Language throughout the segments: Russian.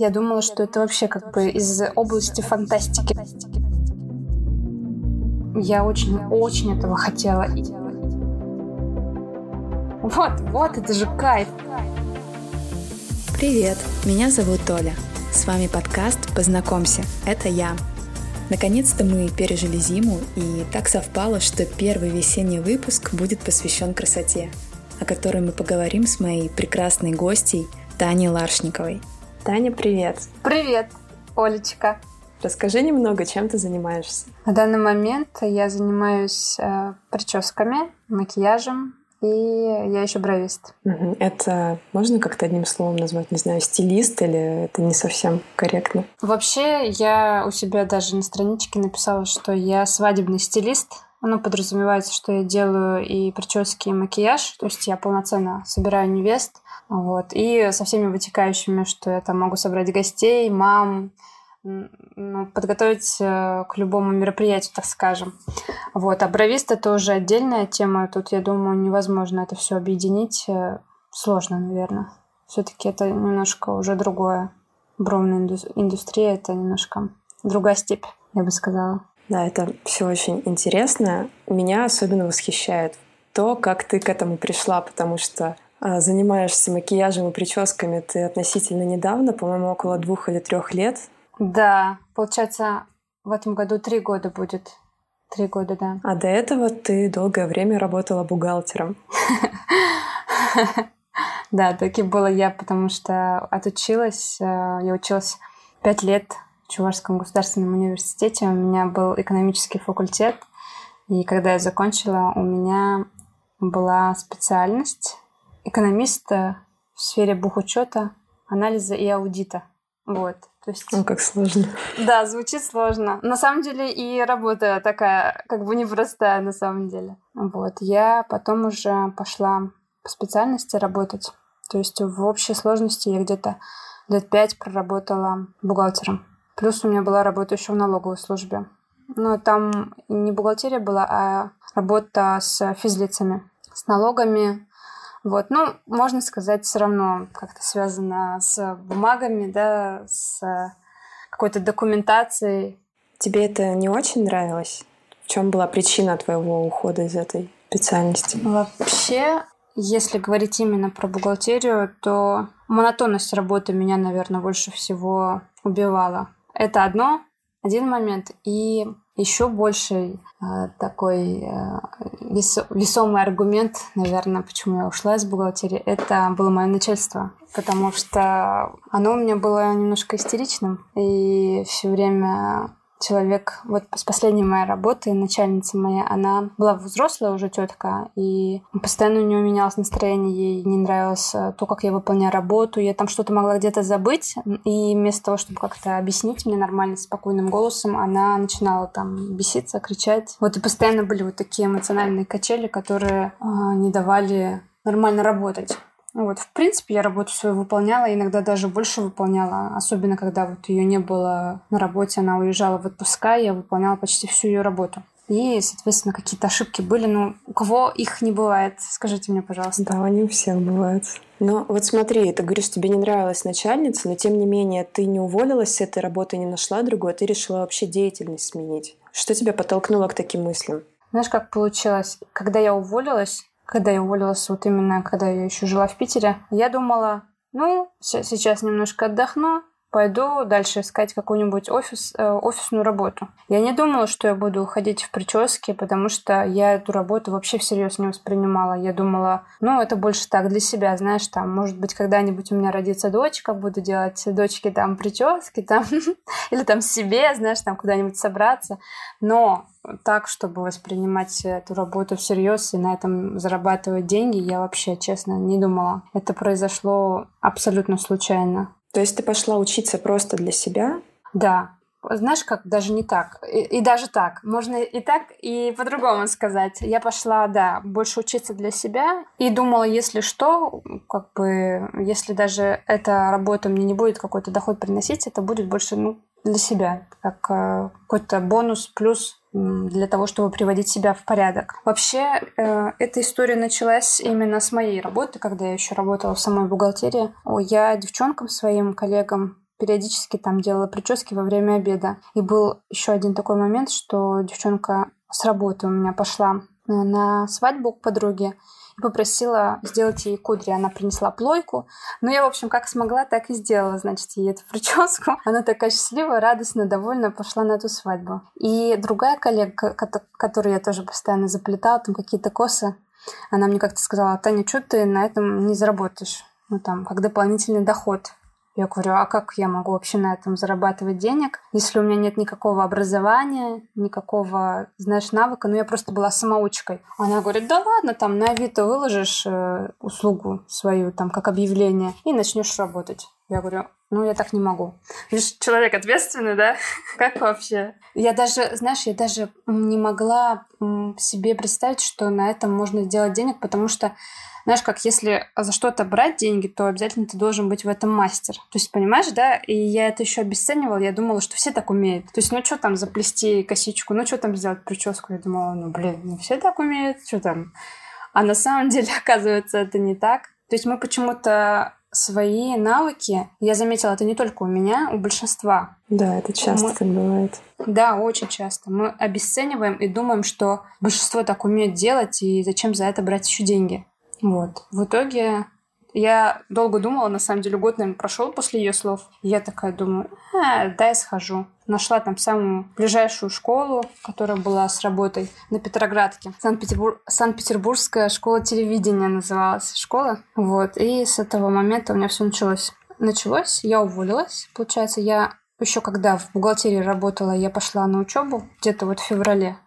Я думала, что это вообще как бы из области фантастики. Я очень-очень этого хотела. Вот, вот, это же кайф. Привет, меня зовут Толя. С вами подкаст «Познакомься». Это я. Наконец-то мы пережили зиму, и так совпало, что первый весенний выпуск будет посвящен красоте, о которой мы поговорим с моей прекрасной гостьей Таней Ларшниковой – Таня, привет! Привет, Олечка! Расскажи немного, чем ты занимаешься. На данный момент я занимаюсь э, прическами, макияжем, и я еще бровист. Это можно как-то одним словом назвать, не знаю, стилист или это не совсем корректно? Вообще, я у себя даже на страничке написала, что я свадебный стилист. Оно подразумевается, что я делаю и прически, и макияж. То есть я полноценно собираю невест. Вот. И со всеми вытекающими, что я там могу собрать гостей, мам, ну, подготовить э, к любому мероприятию, так скажем. Вот. А бровист это уже отдельная тема. Тут, я думаю, невозможно это все объединить. Э, сложно, наверное. Все-таки это немножко уже другое. Бровная индустрия это немножко другая степь, я бы сказала. Да, это все очень интересно. Меня особенно восхищает то, как ты к этому пришла, потому что занимаешься макияжем и прическами ты относительно недавно, по-моему, около двух или трех лет. Да, получается, в этом году три года будет. Три года, да. А до этого ты долгое время работала бухгалтером. Да, таким было я, потому что отучилась, э, я училась пять лет в Чувашском государственном университете. У меня был экономический факультет. И когда я закончила, у меня была специальность экономиста в сфере бухучета, анализа и аудита. Вот. То есть... Ну, как сложно. Да, звучит сложно. На самом деле и работа такая, как бы непростая на самом деле. Вот. Я потом уже пошла по специальности работать. То есть в общей сложности я где-то лет пять проработала бухгалтером. Плюс у меня была работа еще в налоговой службе. Но там не бухгалтерия была, а работа с физлицами, с налогами. Вот, ну, можно сказать, все равно как-то связано с бумагами, да, с какой-то документацией. Тебе это не очень нравилось? В чем была причина твоего ухода из этой специальности? Вообще, если говорить именно про бухгалтерию, то монотонность работы меня, наверное, больше всего убивала. Это одно, один момент. И еще больший э, такой э, вес, весомый аргумент, наверное, почему я ушла из бухгалтерии, это было мое начальство. Потому что оно у меня было немножко истеричным. И все время человек, вот с последней моей работы, начальница моя, она была взрослая уже тетка, и постоянно у нее менялось настроение, ей не нравилось э, то, как я выполняю работу, я там что-то могла где-то забыть, и вместо того, чтобы как-то объяснить мне нормально, спокойным голосом, она начинала там беситься, кричать. Вот и постоянно были вот такие эмоциональные качели, которые э, не давали нормально работать. Вот, в принципе, я работу свою выполняла, иногда даже больше выполняла, особенно когда вот ее не было на работе, она уезжала в отпуска, я выполняла почти всю ее работу. И, соответственно, какие-то ошибки были. Ну, у кого их не бывает? Скажите мне, пожалуйста. Да, они у всех бывают. Но вот смотри, ты говоришь, тебе не нравилась начальница, но тем не менее ты не уволилась с этой работы, не нашла другую, а ты решила вообще деятельность сменить. Что тебя подтолкнуло к таким мыслям? Знаешь, как получилось? Когда я уволилась, когда я уволилась, вот именно когда я еще жила в Питере, я думала, ну, сейчас немножко отдохну, пойду дальше искать какую-нибудь офис, э, офисную работу. Я не думала, что я буду уходить в прически, потому что я эту работу вообще всерьез не воспринимала. Я думала, ну, это больше так для себя, знаешь, там, может быть, когда-нибудь у меня родится дочка, буду делать дочке там прически, там, или там себе, знаешь, там куда-нибудь собраться. Но так, чтобы воспринимать эту работу всерьез и на этом зарабатывать деньги, я вообще, честно, не думала. Это произошло абсолютно случайно. То есть ты пошла учиться просто для себя? Да. Знаешь, как даже не так. И, и даже так. Можно и так, и по-другому сказать. Я пошла, да, больше учиться для себя. И думала, если что, как бы, если даже эта работа мне не будет какой-то доход приносить, это будет больше, ну, для себя, как э, какой-то бонус, плюс для того, чтобы приводить себя в порядок. Вообще, э, эта история началась именно с моей работы, когда я еще работала в самой бухгалтерии. Я девчонкам, своим коллегам периодически там делала прически во время обеда. И был еще один такой момент, что девчонка с работы у меня пошла на свадьбу к подруге попросила сделать ей кудри. Она принесла плойку. Ну, я, в общем, как смогла, так и сделала, значит, ей эту прическу. Она такая счастливая, радостная, довольная, пошла на эту свадьбу. И другая коллега, которую я тоже постоянно заплетала, там какие-то косы, она мне как-то сказала, Таня, что ты на этом не заработаешь? Ну, там, как дополнительный доход. Я говорю, а как я могу вообще на этом зарабатывать денег, если у меня нет никакого образования, никакого, знаешь, навыка, ну я просто была самоучкой. Она говорит, да ладно, там на Авито выложишь э, услугу свою, там, как объявление, и начнешь работать. Я говорю, ну, я так не могу. Видишь, человек ответственный, да? Как вообще? Я даже, знаешь, я даже не могла себе представить, что на этом можно сделать денег, потому что знаешь, как если за что-то брать деньги, то обязательно ты должен быть в этом мастер. То есть, понимаешь, да? И я это еще обесценивала, я думала, что все так умеют. То есть, ну что там заплести косичку, ну что там сделать прическу? Я думала, ну блин, не все так умеют, что там? А на самом деле, оказывается, это не так. То есть мы почему-то свои навыки, я заметила, это не только у меня, у большинства. Да, это часто мы... так бывает. Да, очень часто. Мы обесцениваем и думаем, что большинство так умеет делать, и зачем за это брать еще деньги. Вот. В итоге я долго думала, на самом деле год, наверное, прошел после ее слов. я такая думаю, а, дай схожу. Нашла там самую ближайшую школу, которая была с работой на Петроградке. Санкт-Петербур... Санкт-Петербургская школа телевидения называлась школа. Вот. И с этого момента у меня все началось. Началось, я уволилась. Получается, я еще когда в бухгалтерии работала, я пошла на учебу где-то вот в феврале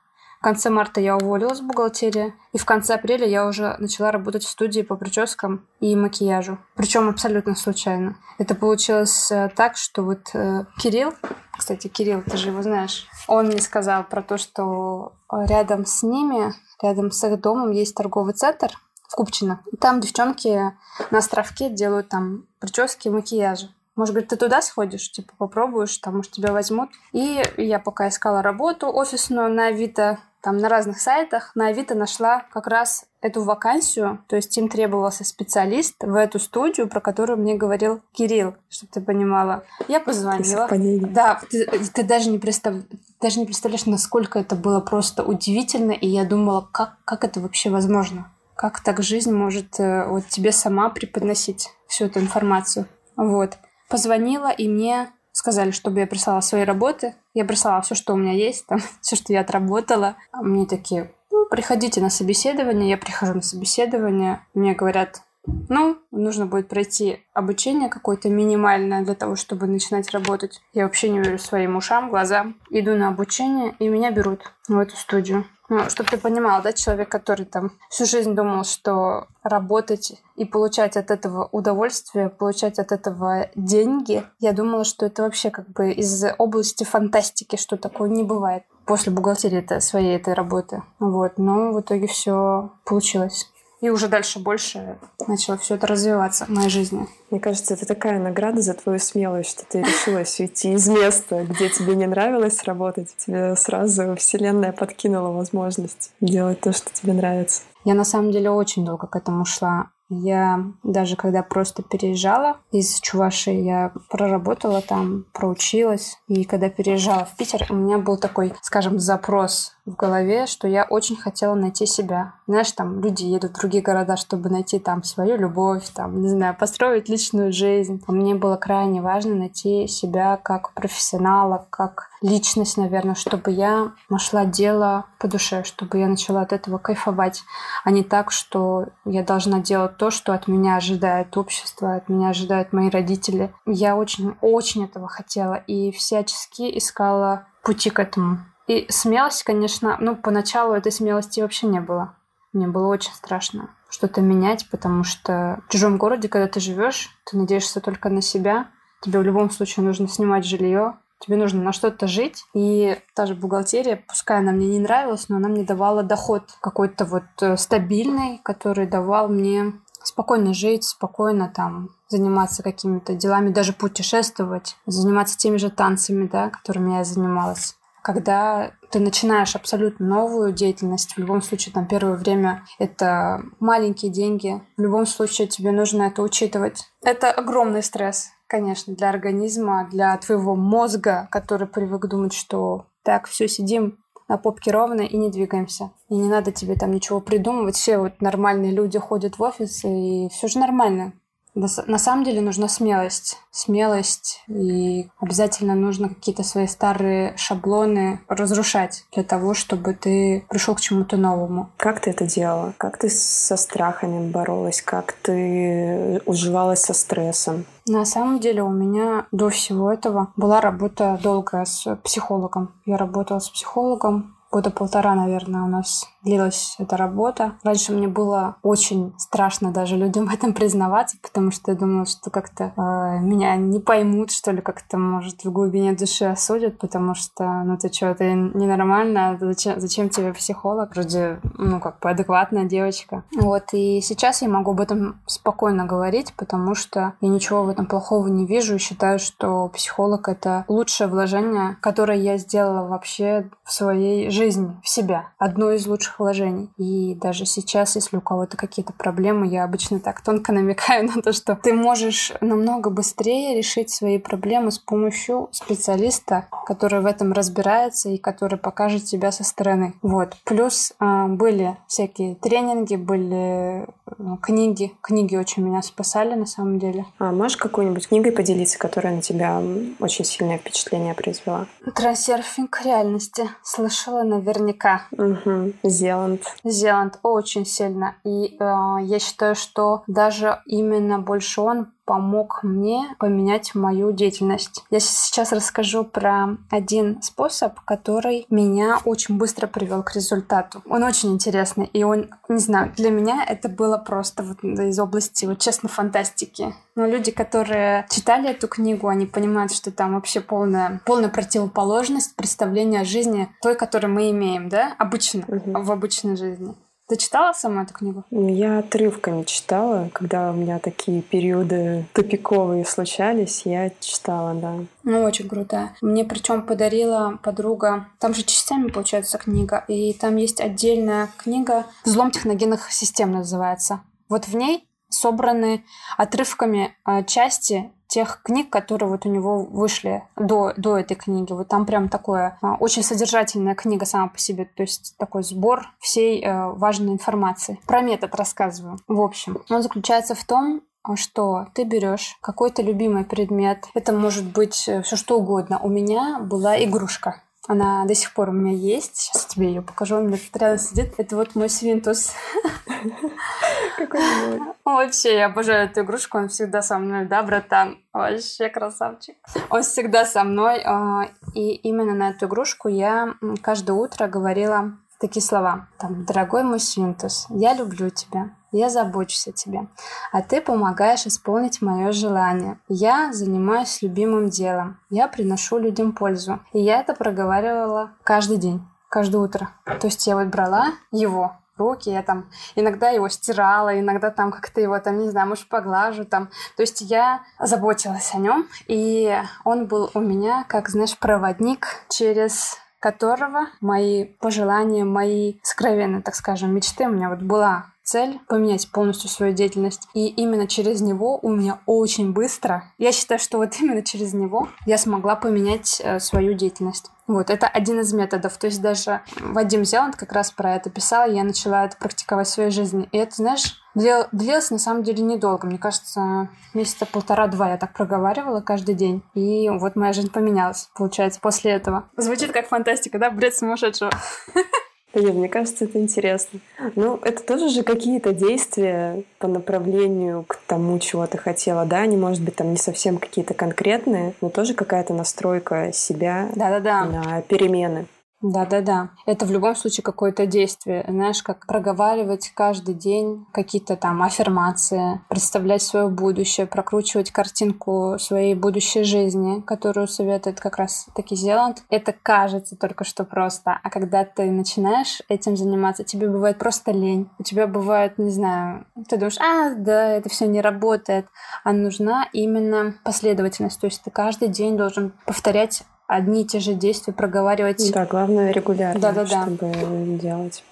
в конце марта я уволилась в бухгалтерии, и в конце апреля я уже начала работать в студии по прическам и макияжу. Причем абсолютно случайно. Это получилось э, так, что вот э, Кирилл, кстати, Кирилл, ты же его знаешь, он мне сказал про то, что рядом с ними, рядом с их домом есть торговый центр в Купчино. И там девчонки на островке делают там прически и макияжи. Может быть, ты туда сходишь, типа попробуешь, там, может, тебя возьмут. И я пока искала работу офисную на Авито, там на разных сайтах, на Авито нашла как раз эту вакансию, то есть им требовался специалист в эту студию, про которую мне говорил Кирилл, чтобы ты понимала. Я позвонила. Да, ты, ты даже не представ... даже не представляешь, насколько это было просто удивительно, и я думала, как, как это вообще возможно? Как так жизнь может э, вот тебе сама преподносить всю эту информацию? Вот. Позвонила, и мне сказали, чтобы я прислала свои работы. Я прислала все, что у меня есть, там, все, что я отработала. А мне такие, ну, приходите на собеседование. Я прихожу на собеседование. Мне говорят, ну, нужно будет пройти обучение какое-то минимальное для того, чтобы начинать работать. Я вообще не верю своим ушам, глазам. Иду на обучение, и меня берут в эту студию. Ну, чтобы ты понимал, да, человек, который там всю жизнь думал, что работать и получать от этого удовольствие, получать от этого деньги, я думала, что это вообще как бы из области фантастики, что такое не бывает после бухгалтерии своей этой работы. Вот, но в итоге все получилось. И уже дальше больше начало все это развиваться в моей жизни. Мне кажется, это такая награда за твою смелость, что ты решилась уйти из места, где тебе не нравилось работать. Тебе сразу Вселенная подкинула возможность делать то, что тебе нравится. Я на самом деле очень долго к этому шла. Я даже когда просто переезжала из Чувашии, я проработала там, проучилась. И когда переезжала в Питер, у меня был такой, скажем, запрос в голове, что я очень хотела найти себя. Знаешь, там люди едут в другие города, чтобы найти там свою любовь, там, не знаю, построить личную жизнь. А мне было крайне важно найти себя как профессионала, как личность, наверное, чтобы я нашла дело по душе, чтобы я начала от этого кайфовать, а не так, что я должна делать то, что от меня ожидает общество, от меня ожидают мои родители. Я очень-очень этого хотела и всячески искала пути к этому. И смелость, конечно, ну, поначалу этой смелости вообще не было. Мне было очень страшно что-то менять, потому что в чужом городе, когда ты живешь, ты надеешься только на себя. Тебе в любом случае нужно снимать жилье, тебе нужно на что-то жить. И та же бухгалтерия, пускай она мне не нравилась, но она мне давала доход какой-то вот э, стабильный, который давал мне спокойно жить, спокойно там заниматься какими-то делами, даже путешествовать, заниматься теми же танцами, да, которыми я занималась когда ты начинаешь абсолютно новую деятельность, в любом случае, там, первое время это маленькие деньги, в любом случае тебе нужно это учитывать. Это огромный стресс, конечно, для организма, для твоего мозга, который привык думать, что так, все, сидим на попке ровно и не двигаемся. И не надо тебе там ничего придумывать. Все вот нормальные люди ходят в офис, и все же нормально. На самом деле нужна смелость. Смелость, и обязательно нужно какие-то свои старые шаблоны разрушать для того, чтобы ты пришел к чему-то новому. Как ты это делала? Как ты со страхами боролась? Как ты уживалась со стрессом? На самом деле у меня до всего этого была работа долгая с психологом. Я работала с психологом года полтора, наверное, у нас длилась эта работа. Раньше мне было очень страшно даже людям в этом признаваться, потому что я думала, что как-то э, меня не поймут, что ли, как-то, может, в глубине души осудят, потому что, ну, ты что, ты ненормально, зачем, зачем тебе психолог? Вроде, ну, как бы адекватная девочка. Вот, и сейчас я могу об этом спокойно говорить, потому что я ничего в этом плохого не вижу и считаю, что психолог — это лучшее вложение, которое я сделала вообще в своей жизни, в себя. Одно из лучших хороших вложений. И даже сейчас, если у кого-то какие-то проблемы, я обычно так тонко намекаю на то, что ты можешь намного быстрее решить свои проблемы с помощью специалиста, который в этом разбирается и который покажет тебя со стороны. Вот. Плюс э, были всякие тренинги, были э, книги. Книги очень меня спасали на самом деле. А можешь какой-нибудь книгой поделиться, которая на тебя очень сильное впечатление произвела? Трансерфинг реальности. Слышала наверняка. Угу. Зеланд. Зеланд очень сильно. И э, я считаю, что даже именно больше он помог мне поменять мою деятельность. Я сейчас расскажу про один способ, который меня очень быстро привел к результату. Он очень интересный, и он, не знаю, для меня это было просто вот из области, вот честно, фантастики. Но люди, которые читали эту книгу, они понимают, что там вообще полная, полная противоположность представления о жизни той, которую мы имеем, да, обычно, угу. в обычной жизни. Ты читала сама эту книгу? Я отрывками читала, когда у меня такие периоды тупиковые случались, я читала, да. Ну, очень круто. Мне причем подарила подруга, там же частями получается книга, и там есть отдельная книга «Взлом техногенных систем» называется. Вот в ней собраны отрывками э, части тех книг, которые вот у него вышли до, до этой книги. Вот там прям такое а, очень содержательная книга сама по себе, то есть такой сбор всей э, важной информации. Про метод рассказываю. В общем, он заключается в том, что ты берешь какой-то любимый предмет. Это может быть э, все что угодно. У меня была игрушка. Она до сих пор у меня есть. Сейчас тебе ее покажу. У меня тут рядом сидит. Это вот мой свинтус. Какой Вообще, я обожаю эту игрушку. Он всегда со мной, да, братан? Вообще красавчик. Он всегда со мной. А, и именно на эту игрушку я каждое утро говорила такие слова. Там, дорогой мой свинтус, я люблю тебя я забочусь о тебе, а ты помогаешь исполнить мое желание. Я занимаюсь любимым делом, я приношу людям пользу. И я это проговаривала каждый день, каждое утро. То есть я вот брала его, руки, я там иногда его стирала, иногда там как-то его там, не знаю, может, поглажу там. То есть я заботилась о нем, и он был у меня, как, знаешь, проводник через которого мои пожелания, мои сокровенные, так скажем, мечты у меня вот была цель поменять полностью свою деятельность. И именно через него у меня очень быстро, я считаю, что вот именно через него я смогла поменять э, свою деятельность. Вот, это один из методов. То есть даже Вадим Зеланд как раз про это писал, я начала это практиковать в своей жизни. И это, знаешь, длилось на самом деле недолго. Мне кажется, месяца полтора-два я так проговаривала каждый день. И вот моя жизнь поменялась, получается, после этого. Звучит как фантастика, да? Бред сумасшедшего. Нет, мне кажется, это интересно. Ну, это тоже же какие-то действия по направлению к тому, чего ты хотела, да? Они, может быть, там не совсем какие-то конкретные, но тоже какая-то настройка себя Да-да-да. на перемены. Да-да-да. Это в любом случае какое-то действие. Знаешь, как проговаривать каждый день какие-то там аффирмации, представлять свое будущее, прокручивать картинку своей будущей жизни, которую советует как раз таки Зеланд. Это кажется только что просто. А когда ты начинаешь этим заниматься, тебе бывает просто лень. У тебя бывает, не знаю, ты думаешь, а, да, это все не работает. А нужна именно последовательность. То есть ты каждый день должен повторять одни и те же действия проговаривать. Да, главное регулярно, да, да, да. чтобы делать.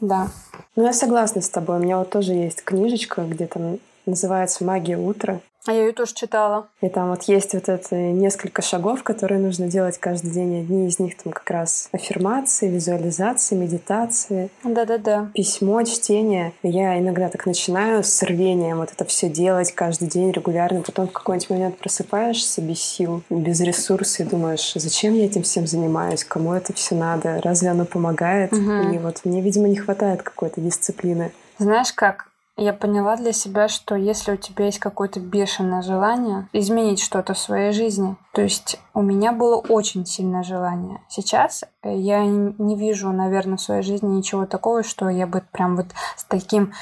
Да. Ну, я согласна с тобой. У меня вот тоже есть книжечка, где там называется «Магия утра». А я ее тоже читала. И там вот есть вот это несколько шагов, которые нужно делать каждый день. Одни из них там как раз аффирмации, визуализации, медитации. Да-да-да. Письмо, чтение. Я иногда так начинаю с рвением вот это все делать каждый день регулярно. Потом в какой-нибудь момент просыпаешься без сил, без ресурсов и думаешь, зачем я этим всем занимаюсь, кому это все надо, разве оно помогает? Угу. И вот мне, видимо, не хватает какой-то дисциплины. Знаешь как, я поняла для себя, что если у тебя есть какое-то бешеное желание изменить что-то в своей жизни, то есть у меня было очень сильное желание. Сейчас я не вижу, наверное, в своей жизни ничего такого, что я бы прям вот с таким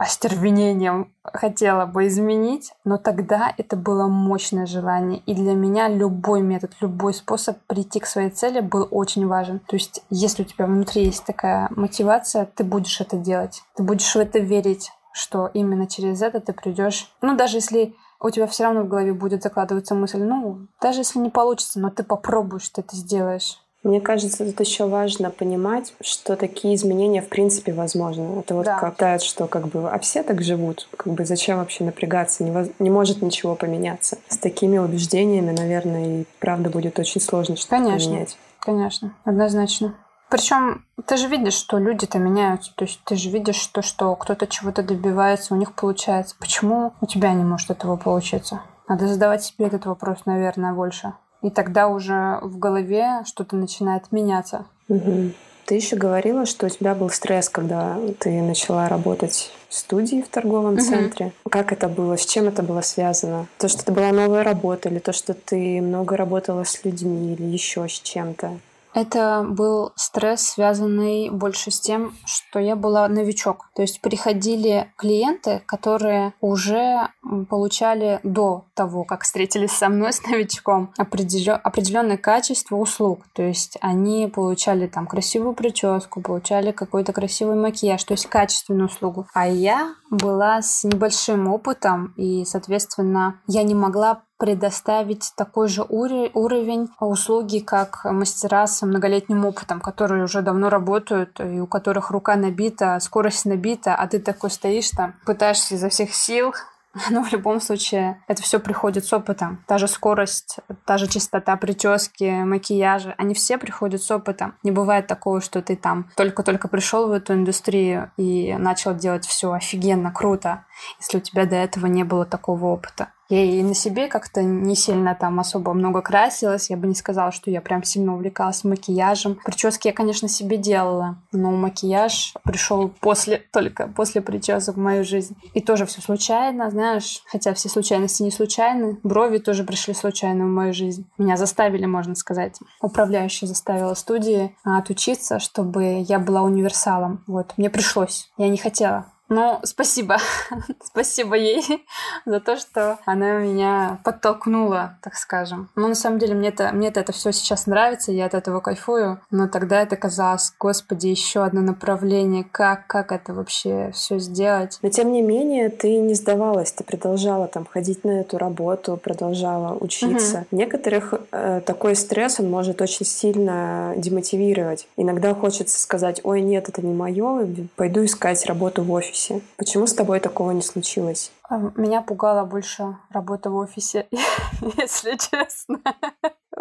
остервенением хотела бы изменить, но тогда это было мощное желание. И для меня любой метод, любой способ прийти к своей цели был очень важен. То есть, если у тебя внутри есть такая мотивация, ты будешь это делать. Ты будешь в это верить, что именно через это ты придешь. Ну, даже если у тебя все равно в голове будет закладываться мысль, ну, даже если не получится, но ты попробуешь, ты это сделаешь. Мне кажется, тут еще важно понимать, что такие изменения в принципе возможны. Это вот да. как что как бы, а все так живут, как бы зачем вообще напрягаться, не, воз... не может ничего поменяться. С такими убеждениями, наверное, и правда будет очень сложно что-то конечно, поменять. Конечно, однозначно. Причем ты же видишь, что люди-то меняются. То есть ты же видишь то, что кто-то чего-то добивается, у них получается. Почему у тебя не может этого получиться? Надо задавать себе этот вопрос, наверное, больше. И тогда уже в голове что-то начинает меняться. Угу. Ты еще говорила, что у тебя был стресс, когда ты начала работать в студии в торговом угу. центре. Как это было? С чем это было связано? То, что это была новая работа, или то, что ты много работала с людьми, или еще с чем-то? Это был стресс, связанный больше с тем, что я была новичок. То есть приходили клиенты, которые уже получали до того, как встретились со мной с новичком, определенное качество услуг. То есть они получали там красивую прическу, получали какой-то красивый макияж, то есть качественную услугу. А я была с небольшим опытом, и, соответственно, я не могла предоставить такой же уровень услуги, как мастера с многолетним опытом, которые уже давно работают, и у которых рука набита, скорость набита, а ты такой стоишь там, пытаешься изо всех сил но в любом случае это все приходит с опытом. Та же скорость, та же чистота прически, макияжа, они все приходят с опытом. Не бывает такого, что ты там только-только пришел в эту индустрию и начал делать все офигенно, круто, если у тебя до этого не было такого опыта. Я и на себе как-то не сильно там особо много красилась. Я бы не сказала, что я прям сильно увлекалась макияжем. Прически я, конечно, себе делала, но макияж пришел после, только после причесок в мою жизнь. И тоже все случайно, знаешь, хотя все случайности не случайны. Брови тоже пришли случайно в мою жизнь. Меня заставили, можно сказать. Управляющая заставила студии отучиться, чтобы я была универсалом. Вот, мне пришлось. Я не хотела. Ну, спасибо. спасибо ей за то, что она меня подтолкнула, так скажем. Ну, на самом деле, мне это, мне это, это все сейчас нравится, я от этого кайфую. Но тогда это казалось, господи, еще одно направление, как, как это вообще все сделать. Но тем не менее, ты не сдавалась, ты продолжала там ходить на эту работу, продолжала учиться. Угу. Некоторых э, такой стресс, он может очень сильно демотивировать. Иногда хочется сказать, ой, нет, это не мое, пойду искать работу в офисе офисе. Почему с тобой такого не случилось? А, меня пугала больше работа в офисе, если честно.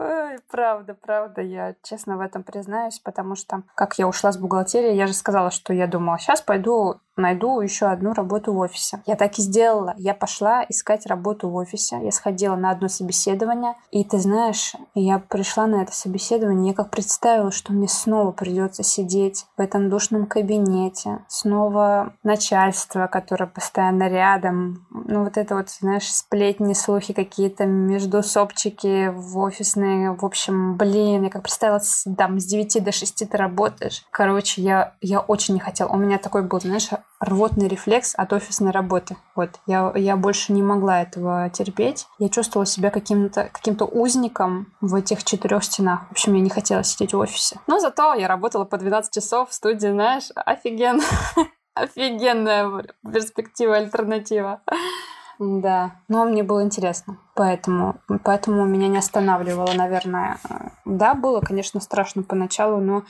Ой, правда, правда, я честно в этом признаюсь, потому что как я ушла с бухгалтерии, я же сказала, что я думала, сейчас пойду найду еще одну работу в офисе. Я так и сделала. Я пошла искать работу в офисе. Я сходила на одно собеседование. И ты знаешь, я пришла на это собеседование, я как представила, что мне снова придется сидеть в этом душном кабинете. Снова начальство, которое постоянно рядом. Ну вот это вот, знаешь, сплетни, слухи какие-то, между сопчики в офисные. В общем, блин, я как представила, там с 9 до 6 ты работаешь. Короче, я, я очень не хотела. У меня такой был, знаешь, рвотный рефлекс от офисной работы. Вот, я, я больше не могла этого терпеть. Я чувствовала себя каким-то каким узником в этих четырех стенах. В общем, я не хотела сидеть в офисе. Но зато я работала по 12 часов в студии, знаешь, офигенно. Офигенная перспектива, альтернатива. Да, но мне было интересно. Поэтому, поэтому меня не останавливало, наверное. Да, было, конечно, страшно поначалу, но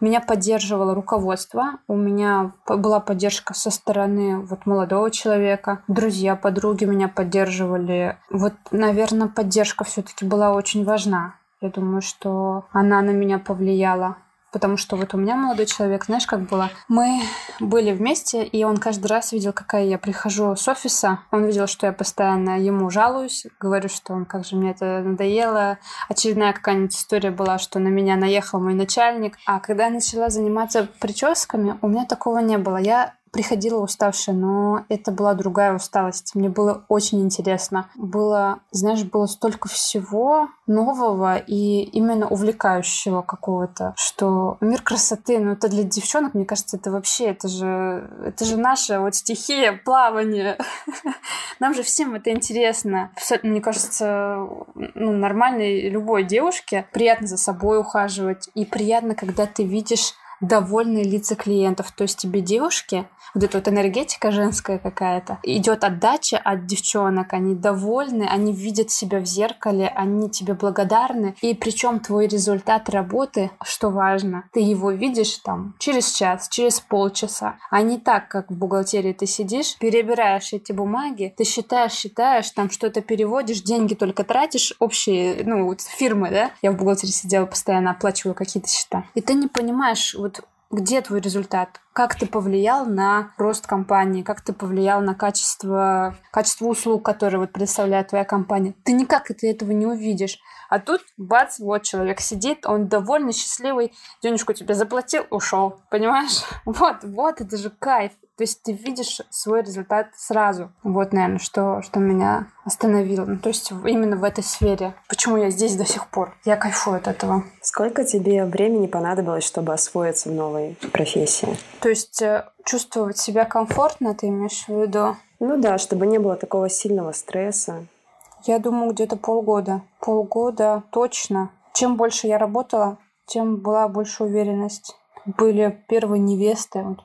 меня поддерживало руководство, у меня была поддержка со стороны вот молодого человека, друзья, подруги меня поддерживали. Вот, наверное, поддержка все-таки была очень важна. Я думаю, что она на меня повлияла. Потому что вот у меня молодой человек, знаешь, как было? Мы были вместе, и он каждый раз видел, какая я прихожу с офиса. Он видел, что я постоянно ему жалуюсь, говорю, что он, как же мне это надоело. Очередная какая-нибудь история была, что на меня наехал мой начальник. А когда я начала заниматься прическами, у меня такого не было. Я приходила уставшая, но это была другая усталость. Мне было очень интересно. Было, знаешь, было столько всего нового и именно увлекающего какого-то, что мир красоты, ну это для девчонок, мне кажется, это вообще, это же, это же наша вот стихия, плавание. Нам же всем это интересно. Мне кажется, ну, нормальной любой девушке приятно за собой ухаживать. И приятно, когда ты видишь довольные лица клиентов. То есть тебе девушки, вот эта вот энергетика женская какая-то, идет отдача от девчонок, они довольны, они видят себя в зеркале, они тебе благодарны. И причем твой результат работы, что важно, ты его видишь там через час, через полчаса, а не так, как в бухгалтерии ты сидишь, перебираешь эти бумаги, ты считаешь, считаешь, там что-то переводишь, деньги только тратишь, общие, ну, вот фирмы, да, я в бухгалтерии сидела, постоянно оплачиваю какие-то счета. И ты не понимаешь, вот где твой результат? Как ты повлиял на рост компании? Как ты повлиял на качество, качество услуг, которые вот представляет твоя компания? Ты никак это, этого не увидишь. А тут, бац, вот человек сидит, он довольный, счастливый, денежку тебе заплатил, ушел. Понимаешь? Вот, вот, это же кайф. То есть ты видишь свой результат сразу. Вот, наверное, что, что меня остановило. Ну, то есть именно в этой сфере. Почему я здесь до сих пор? Я кайфую от этого. Сколько тебе времени понадобилось, чтобы освоиться в новой профессии? То есть э, чувствовать себя комфортно, ты имеешь в виду? Ну да, чтобы не было такого сильного стресса. Я думаю, где-то полгода. Полгода точно. Чем больше я работала, тем была больше уверенность были первые невесты. Вот,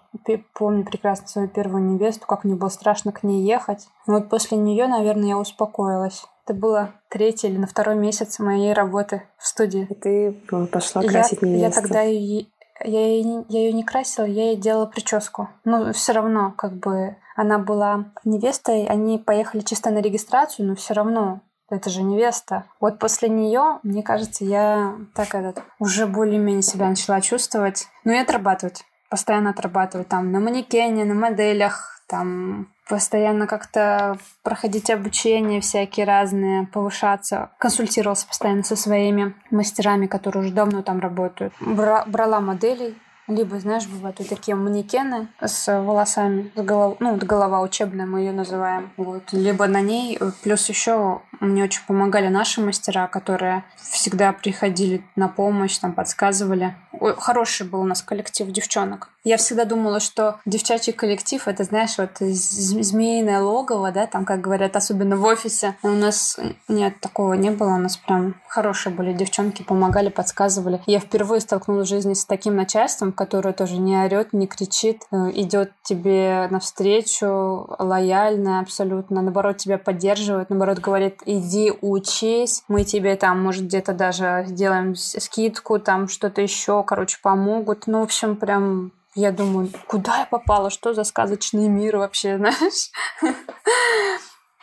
помню прекрасно свою первую невесту, как мне было страшно к ней ехать. Вот после нее, наверное, я успокоилась. Это было третий или на второй месяц моей работы в студии. И ты пошла красить я, невесту. Я тогда ее, я, ее, я ее не красила, я ей делала прическу. Но все равно, как бы, она была невестой, они поехали чисто на регистрацию, но все равно это же невеста. Вот после нее, мне кажется, я так этот уже более-менее себя начала чувствовать. Ну и отрабатывать. Постоянно отрабатывать там на манекене, на моделях, там постоянно как-то проходить обучение всякие разные, повышаться. Консультировался постоянно со своими мастерами, которые уже давно там работают. Бра- брала моделей, либо, знаешь, бывают вот такие манекены с волосами, с голов... ну, голова учебная, мы ее называем. Вот. Либо на ней, плюс еще мне очень помогали наши мастера, которые всегда приходили на помощь, там подсказывали. Ой, хороший был у нас коллектив девчонок. Я всегда думала, что девчачий коллектив это, знаешь, вот змеиное логово, да, там, как говорят, особенно в офисе. У нас нет, такого не было. У нас прям хорошие были девчонки, помогали, подсказывали. Я впервые столкнулась в жизни с таким начальством, которое тоже не орет, не кричит, э, идет тебе навстречу, лояльно абсолютно, наоборот, тебя поддерживает, наоборот, говорит, иди учись, мы тебе там, может, где-то даже сделаем скидку, там что-то еще, короче, помогут. Ну, в общем, прям я думаю, куда я попала, что за сказочный мир вообще, знаешь?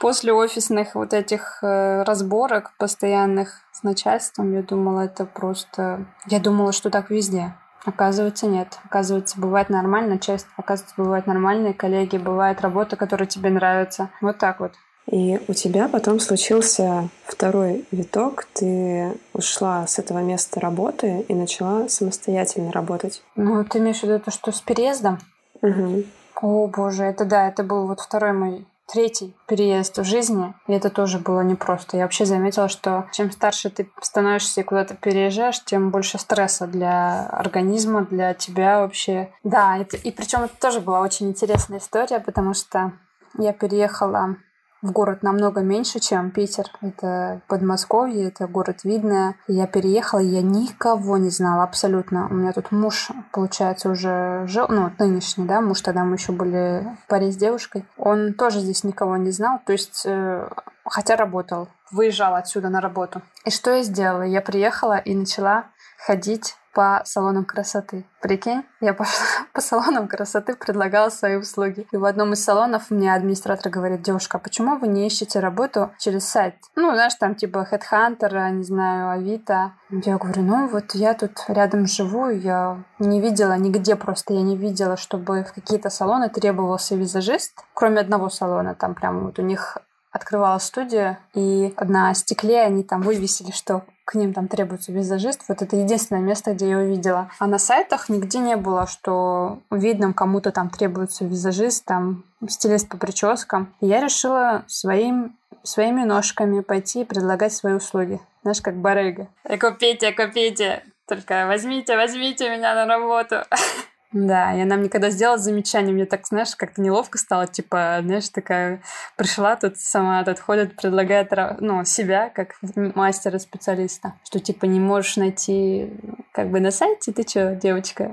После офисных вот этих э, разборок постоянных с начальством, я думала, это просто... Я думала, что так везде. Оказывается, нет. Оказывается, бывает нормально, часть, оказывается, бывают нормальные коллеги, бывает работа, которая тебе нравится. Вот так вот. И у тебя потом случился второй виток. Ты ушла с этого места работы и начала самостоятельно работать. Ну, ты имеешь в виду то, что с переездом? Угу. О, боже, это да, это был вот второй мой третий переезд в жизни, и это тоже было непросто. Я вообще заметила, что чем старше ты становишься и куда-то переезжаешь, тем больше стресса для организма, для тебя вообще. Да, это, и причем это тоже была очень интересная история, потому что я переехала в город намного меньше, чем Питер. Это Подмосковье, это город видное. Я переехала, я никого не знала абсолютно. У меня тут муж, получается, уже жил, ну, нынешний, да, муж тогда мы еще были в паре с девушкой. Он тоже здесь никого не знал, то есть, э, хотя работал выезжала отсюда на работу. И что я сделала? Я приехала и начала ходить по салонам красоты. Прикинь, я пошла по салонам красоты, предлагала свои услуги. И в одном из салонов мне администратор говорит, девушка, а почему вы не ищете работу через сайт? Ну, знаешь, там типа Headhunter, не знаю, Авито. Я говорю, ну вот я тут рядом живу, я не видела нигде просто, я не видела, чтобы в какие-то салоны требовался визажист, кроме одного салона, там прям вот у них открывала студию, и на стекле они там вывесили, что к ним там требуется визажист. Вот это единственное место, где я увидела. А на сайтах нигде не было, что видно, кому-то там требуется визажист, там стилист по прическам. И я решила своим, своими ножками пойти и предлагать свои услуги. Знаешь, как барыга. Купите, купите. Только возьмите, возьмите меня на работу. Да, и она мне когда сделала замечание, мне так, знаешь, как-то неловко стало, типа, знаешь, такая пришла тут сама, тут ходит, предлагает, ну, себя как мастера-специалиста, что, типа, не можешь найти как бы на сайте, ты что, девочка,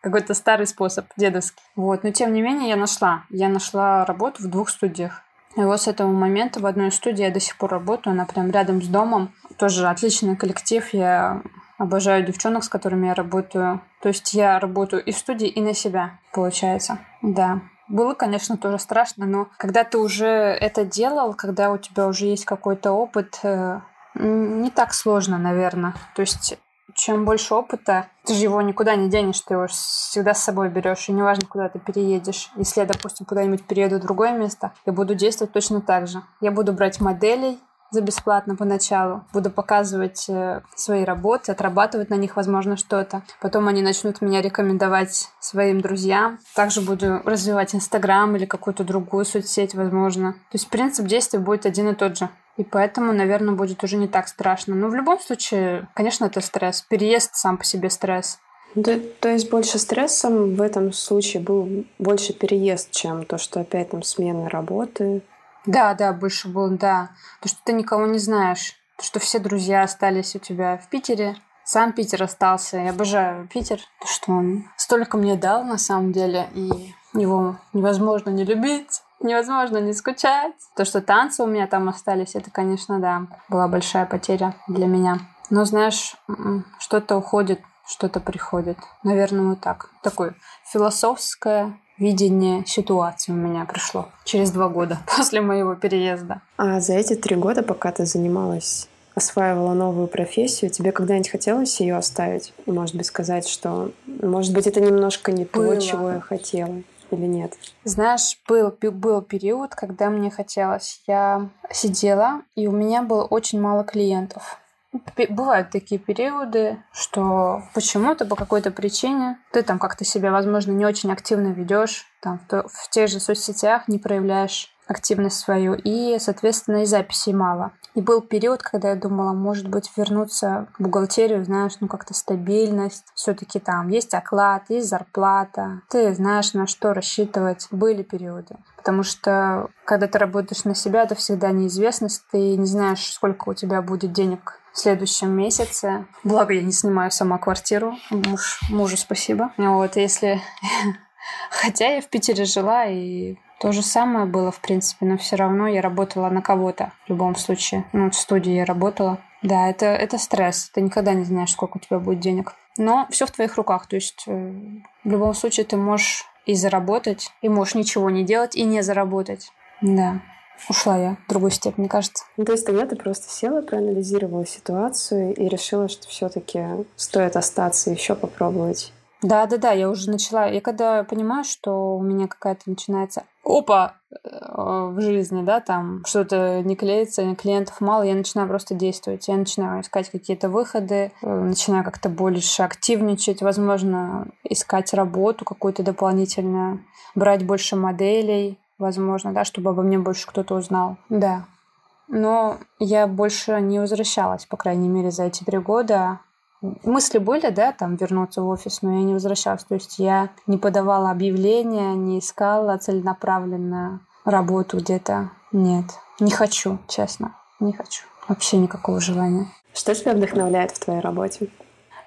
какой-то старый способ, дедовский. Вот, но тем не менее я нашла. Я нашла работу в двух студиях. И вот с этого момента в одной студии я до сих пор работаю, она прям рядом с домом. Тоже отличный коллектив, я Обожаю девчонок, с которыми я работаю. То есть я работаю и в студии, и на себя, получается. Да. Было, конечно, тоже страшно, но когда ты уже это делал, когда у тебя уже есть какой-то опыт, э, не так сложно, наверное. То есть чем больше опыта, ты же его никуда не денешь, ты его всегда с собой берешь, и неважно, куда ты переедешь. Если я, допустим, куда-нибудь перееду в другое место, я буду действовать точно так же. Я буду брать моделей, за бесплатно поначалу. Буду показывать э, свои работы, отрабатывать на них, возможно, что-то. Потом они начнут меня рекомендовать своим друзьям. Также буду развивать Инстаграм или какую-то другую соцсеть, возможно. То есть принцип действия будет один и тот же. И поэтому, наверное, будет уже не так страшно. Но в любом случае, конечно, это стресс. Переезд сам по себе стресс. Да, то есть больше стрессом в этом случае был больше переезд, чем то, что опять там смена работы. Да, да, больше был, да. То, что ты никого не знаешь. То, что все друзья остались у тебя в Питере. Сам Питер остался. Я обожаю Питер. То, что он столько мне дал, на самом деле. И его невозможно не любить. Невозможно не скучать. То, что танцы у меня там остались, это, конечно, да, была большая потеря для меня. Но, знаешь, м-м, что-то уходит, что-то приходит. Наверное, вот так. Такое философское видение ситуации у меня пришло через два года после моего переезда. А за эти три года, пока ты занималась осваивала новую профессию, тебе когда-нибудь хотелось ее оставить? И, может быть, сказать, что, может быть, это немножко не Было. то, чего я хотела или нет? Знаешь, был, был период, когда мне хотелось. Я сидела, и у меня было очень мало клиентов. Бывают такие периоды, что почему-то по какой-то причине ты там как-то себя, возможно, не очень активно ведешь, там в, то, в тех же соцсетях не проявляешь активность свою, и, соответственно, и записей мало. И был период, когда я думала, может быть, вернуться в бухгалтерию, знаешь, ну как-то стабильность. все таки там есть оклад, есть зарплата. Ты знаешь, на что рассчитывать. Были периоды. Потому что, когда ты работаешь на себя, это всегда неизвестность. Ты не знаешь, сколько у тебя будет денег в следующем месяце. Благо, я не снимаю сама квартиру. Муж, мужу спасибо. Вот, если... Хотя я в Питере жила, и то же самое было, в принципе, но все равно я работала на кого-то в любом случае. Ну, в студии я работала. Да, это, это стресс. Ты никогда не знаешь, сколько у тебя будет денег. Но все в твоих руках. То есть э, в любом случае ты можешь и заработать, и можешь ничего не делать и не заработать. Да ушла я в другую степь, мне кажется. Ну, то есть тогда ты просто села, проанализировала ситуацию и решила, что все-таки стоит остаться и еще попробовать. Да, да, да, я уже начала. Я когда понимаю, что у меня какая-то начинается опа э, в жизни, да, там что-то не клеится, клиентов мало, я начинаю просто действовать. Я начинаю искать какие-то выходы, э, начинаю как-то больше активничать, возможно, искать работу какую-то дополнительную, брать больше моделей, возможно, да, чтобы обо мне больше кто-то узнал. Да. Но я больше не возвращалась, по крайней мере, за эти три года. Мысли были, да, там вернуться в офис, но я не возвращалась. То есть я не подавала объявления, не искала целенаправленно работу где-то. Нет, не хочу, честно, не хочу. Вообще никакого желания. Что тебя вдохновляет в твоей работе?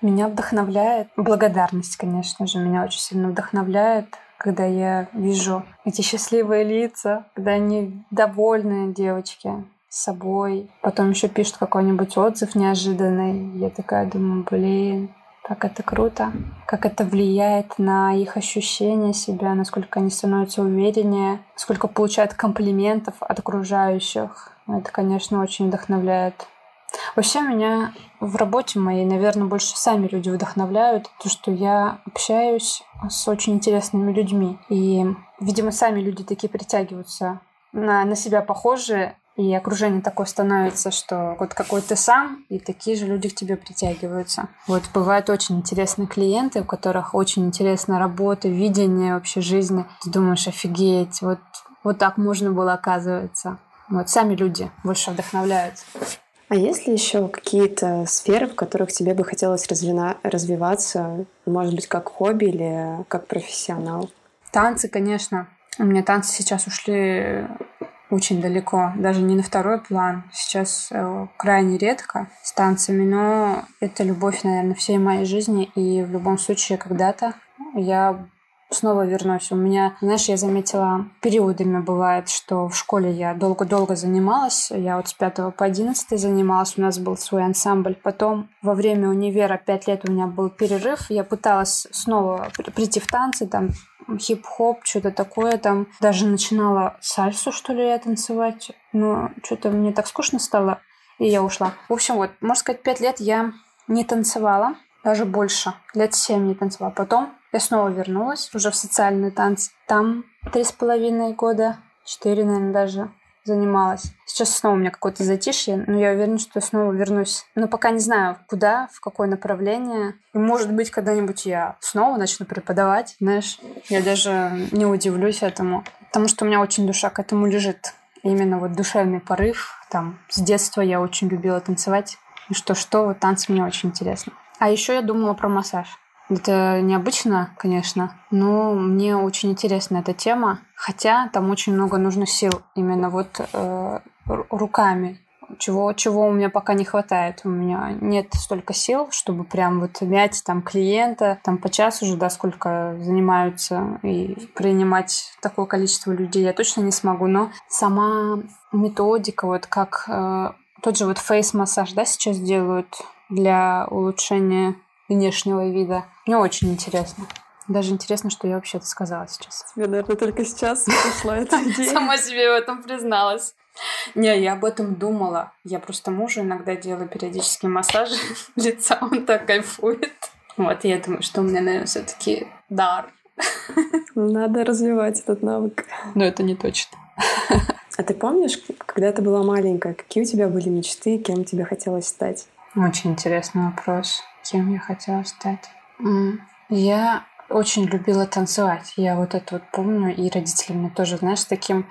Меня вдохновляет благодарность, конечно же. Меня очень сильно вдохновляет когда я вижу эти счастливые лица, когда они довольные девочки, собой. Потом еще пишут какой-нибудь отзыв неожиданный. Я такая думаю, блин, как это круто, как это влияет на их ощущение себя, насколько они становятся увереннее, сколько получают комплиментов от окружающих. Это, конечно, очень вдохновляет. Вообще меня в работе моей, наверное, больше сами люди вдохновляют, то, что я общаюсь с очень интересными людьми. И, видимо, сами люди такие притягиваются на, на себя похожие, и окружение такое становится, что вот какой ты сам, и такие же люди к тебе притягиваются. Вот бывают очень интересные клиенты, у которых очень интересная работа, видение вообще жизни. Ты думаешь, офигеть, вот, вот так можно было оказывается. Вот сами люди больше вдохновляют. А есть ли еще какие-то сферы, в которых тебе бы хотелось развина- развиваться, может быть, как хобби или как профессионал? Танцы, конечно. У меня танцы сейчас ушли очень далеко, даже не на второй план. Сейчас э, крайне редко с танцами, но это любовь, наверное, всей моей жизни. И в любом случае когда-то я снова вернусь. У меня, знаешь, я заметила, периодами бывает, что в школе я долго-долго занималась. Я вот с 5 по 11 занималась, у нас был свой ансамбль. Потом во время универа 5 лет у меня был перерыв. Я пыталась снова прийти в танцы, там хип-хоп, что-то такое. Там даже начинала сальсу, что ли, я танцевать. Но что-то мне так скучно стало, и я ушла. В общем, вот, можно сказать, пять лет я не танцевала, даже больше, лет семь не танцевала. Потом я снова вернулась уже в социальные танцы. Там три с половиной года, четыре, наверное, даже занималась. Сейчас снова у меня какое-то затишье, но я уверена, что снова вернусь. Но пока не знаю, куда, в какое направление. И, может быть, когда-нибудь я снова начну преподавать, знаешь. Я даже не удивлюсь этому, потому что у меня очень душа к этому лежит. Именно вот душевный порыв. Там с детства я очень любила танцевать. И что-что, вот танцы мне очень интересно. А еще я думала про массаж. Это необычно, конечно, но мне очень интересна эта тема, хотя там очень много нужно сил именно вот э, руками, чего, чего у меня пока не хватает. У меня нет столько сил, чтобы прям вот мять там клиента, там по часу уже, да, сколько занимаются и принимать такое количество людей я точно не смогу, но сама методика, вот как э, тот же вот фейс-массаж, да, сейчас делают для улучшения внешнего вида. Мне очень интересно. Даже интересно, что я вообще это сказала сейчас. Тебе, наверное, только сейчас пришла эта идея. Сама себе в этом призналась. Не, я об этом думала. Я просто мужу иногда делаю периодически массажи лица, он так кайфует. Вот, я думаю, что у меня, наверное, все таки дар. Надо развивать этот навык. Но это не точно. А ты помнишь, когда ты была маленькая, какие у тебя были мечты, кем тебе хотелось стать? Очень интересный вопрос кем я хотела стать. Я очень любила танцевать. Я вот это вот помню, и родители мне тоже, знаешь, с таким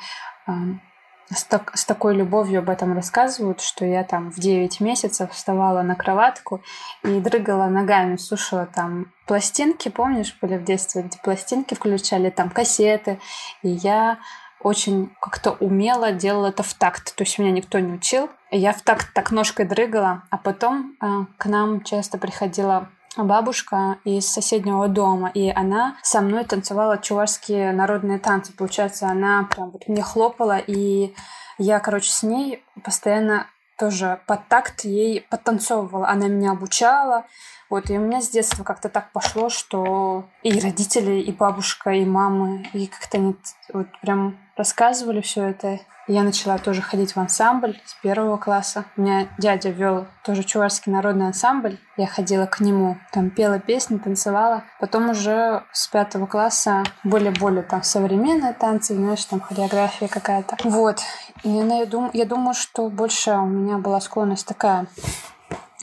с, так, с такой любовью об этом рассказывают, что я там в 9 месяцев вставала на кроватку и дрыгала ногами, слушала там пластинки, помнишь, были в детстве, где пластинки включали, там кассеты, и я очень как-то умело делала это в такт. То есть меня никто не учил. Я в такт так ножкой дрыгала. А потом э, к нам часто приходила бабушка из соседнего дома, и она со мной танцевала чувашские народные танцы. Получается, она прям вот мне хлопала, и я, короче, с ней постоянно тоже под такт ей подтанцовывала. Она меня обучала. Вот, и у меня с детства как-то так пошло, что и родители, и бабушка, и мамы, и как-то они вот прям рассказывали все это. Я начала тоже ходить в ансамбль с первого класса. У меня дядя вел тоже чувашский народный ансамбль. Я ходила к нему, там пела песни, танцевала. Потом уже с пятого класса более-более там современные танцы, знаешь, там хореография какая-то. Вот. И я, дум, я думаю, что больше у меня была склонность такая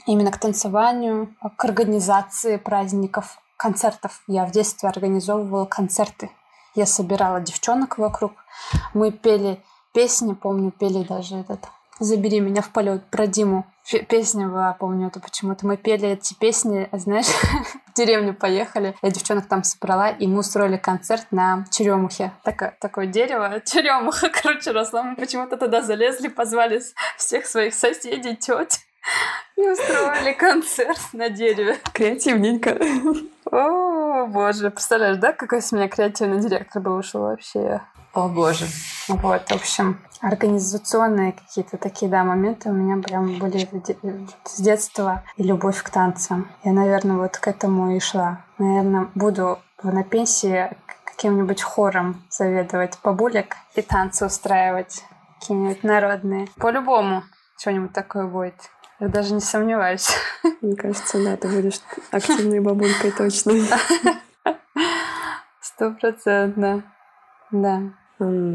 именно к танцеванию, к организации праздников, концертов. Я в детстве организовывала концерты. Я собирала девчонок вокруг. Мы пели песни, помню, пели даже этот «Забери меня в полет» про Диму. Песня была, помню, это почему-то. Мы пели эти песни, знаешь, в деревню поехали. Я девчонок там собрала, и мы устроили концерт на Черемухе. Такое, такое дерево, Черемуха, короче, росла. Мы почему-то туда залезли, позвали всех своих соседей, теть. И устроили концерт на дереве. Креативненько. О, боже, представляешь, да, какой с меня креативный директор был ушел вообще? О боже. Вот, в общем, организационные какие-то такие, да, моменты у меня прям были с детства и любовь к танцам. Я, наверное, вот к этому и шла. Наверное, буду на пенсии каким-нибудь хором заведовать бабулек и танцы устраивать какие-нибудь народные. По-любому что-нибудь такое будет. Я даже не сомневаюсь. Мне кажется, да, ты будешь активной бабулькой точно. Стопроцентно. Да.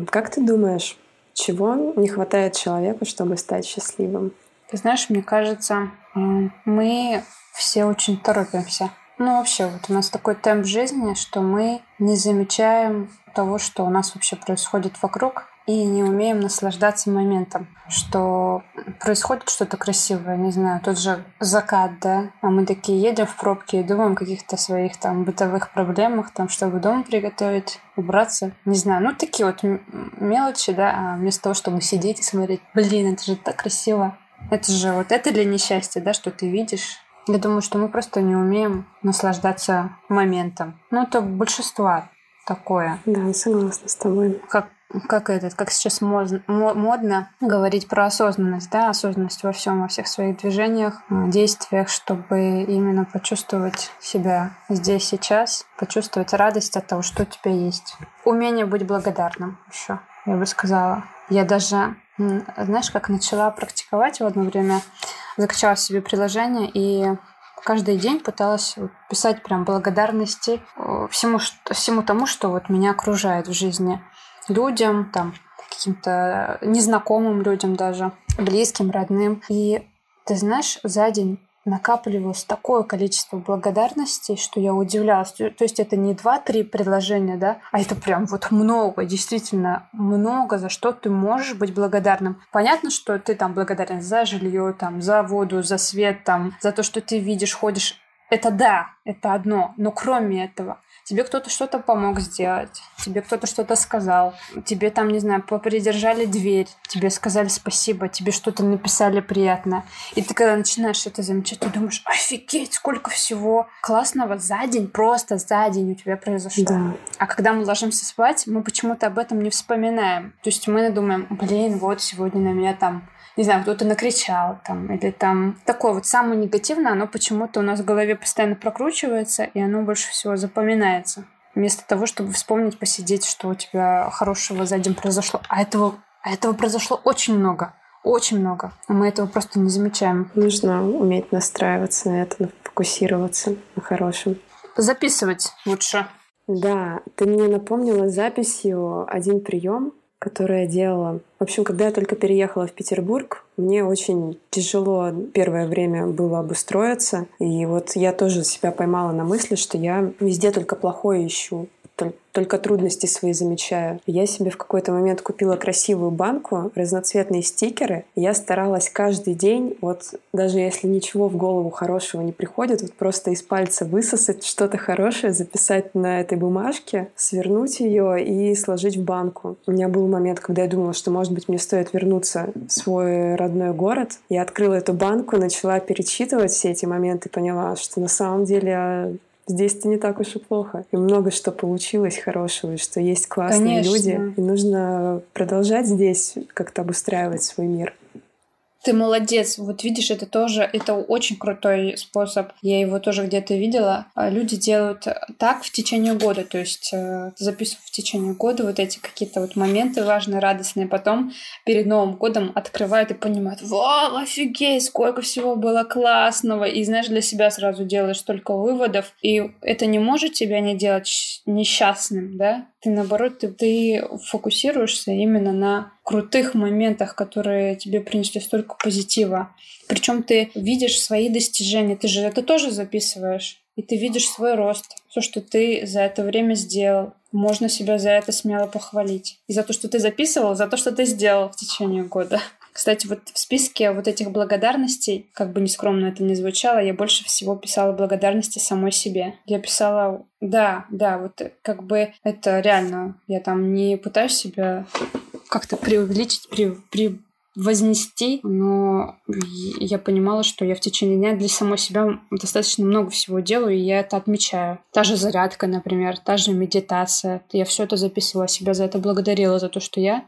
Как ты думаешь, чего не хватает человеку, чтобы стать счастливым? Ты знаешь, мне кажется, мы все очень торопимся. Ну, вообще, вот у нас такой темп жизни, что мы не замечаем того, что у нас вообще происходит вокруг, и не умеем наслаждаться моментом, что происходит что-то красивое, не знаю, тот же закат, да, а мы такие едем в пробке и думаем о каких-то своих там бытовых проблемах, там, чтобы дом приготовить, убраться, не знаю, ну, такие вот мелочи, да, а вместо того, чтобы сидеть и смотреть, блин, это же так красиво, это же вот это для несчастья, да, что ты видишь, я думаю, что мы просто не умеем наслаждаться моментом. Ну, это большинство такое. Да, согласна с тобой. Как как этот, как сейчас модно, модно говорить про осознанность, да, осознанность во всем, во всех своих движениях, э, действиях, чтобы именно почувствовать себя здесь сейчас, почувствовать радость от того, что у тебя есть. Умение быть благодарным еще, я бы сказала. Я даже, знаешь, как начала практиковать в одно время, закачала себе приложение и каждый день пыталась писать прям благодарности э, всему, всему тому, что вот меня окружает в жизни людям, там, каким-то незнакомым людям даже, близким, родным. И ты знаешь, за день накапливалось такое количество благодарностей, что я удивлялась. То есть это не два-три предложения, да, а это прям вот много, действительно много, за что ты можешь быть благодарным. Понятно, что ты там благодарен за жилье, там, за воду, за свет, там, за то, что ты видишь, ходишь. Это да, это одно. Но кроме этого, тебе кто-то что-то помог сделать, тебе кто-то что-то сказал, тебе там, не знаю, попридержали дверь, тебе сказали спасибо, тебе что-то написали приятно. И ты когда начинаешь это замечать, ты думаешь, офигеть, сколько всего классного за день, просто за день у тебя произошло. Да. А когда мы ложимся спать, мы почему-то об этом не вспоминаем. То есть мы думаем, блин, вот сегодня на меня там не знаю, кто-то накричал там, или там такое вот самое негативное, оно почему-то у нас в голове постоянно прокручивается, и оно больше всего запоминается. Вместо того, чтобы вспомнить, посидеть, что у тебя хорошего за день произошло. А этого, а этого произошло очень много. Очень много. А мы этого просто не замечаем. Нужно уметь настраиваться на это, фокусироваться на хорошем. Записывать лучше. Да, ты мне напомнила записью один прием, который я делала. В общем, когда я только переехала в Петербург, мне очень тяжело первое время было обустроиться. И вот я тоже себя поймала на мысли, что я везде только плохое ищу только трудности свои замечаю. Я себе в какой-то момент купила красивую банку, разноцветные стикеры. я старалась каждый день, вот даже если ничего в голову хорошего не приходит, вот просто из пальца высосать что-то хорошее, записать на этой бумажке, свернуть ее и сложить в банку. У меня был момент, когда я думала, что, может быть, мне стоит вернуться в свой родной город. Я открыла эту банку, начала перечитывать все эти моменты, поняла, что на самом деле здесь-то не так уж и плохо. И много что получилось хорошего, и что есть классные Конечно. люди. И нужно продолжать здесь как-то обустраивать свой мир. Ты молодец. Вот видишь, это тоже, это очень крутой способ. Я его тоже где-то видела. А люди делают так в течение года, то есть э, записывают в течение года вот эти какие-то вот моменты важные, радостные. Потом перед Новым годом открывают и понимают, вау, офигеть, сколько всего было классного. И знаешь, для себя сразу делаешь столько выводов. И это не может тебя не делать несчастным, да? Ты наоборот, ты, ты фокусируешься именно на крутых моментах, которые тебе принесли столько позитива. Причем ты видишь свои достижения, ты же это тоже записываешь. И ты видишь свой рост, все, что ты за это время сделал. Можно себя за это смело похвалить. И за то, что ты записывал, за то, что ты сделал в течение года. Кстати, вот в списке вот этих благодарностей, как бы нескромно это ни звучало, я больше всего писала благодарности самой себе. Я писала, да, да, вот как бы это реально. Я там не пытаюсь себя как-то преувеличить, при, при, вознести, но я понимала, что я в течение дня для самой себя достаточно много всего делаю, и я это отмечаю. Та же зарядка, например, та же медитация. Я все это записывала, себя за это благодарила, за то, что я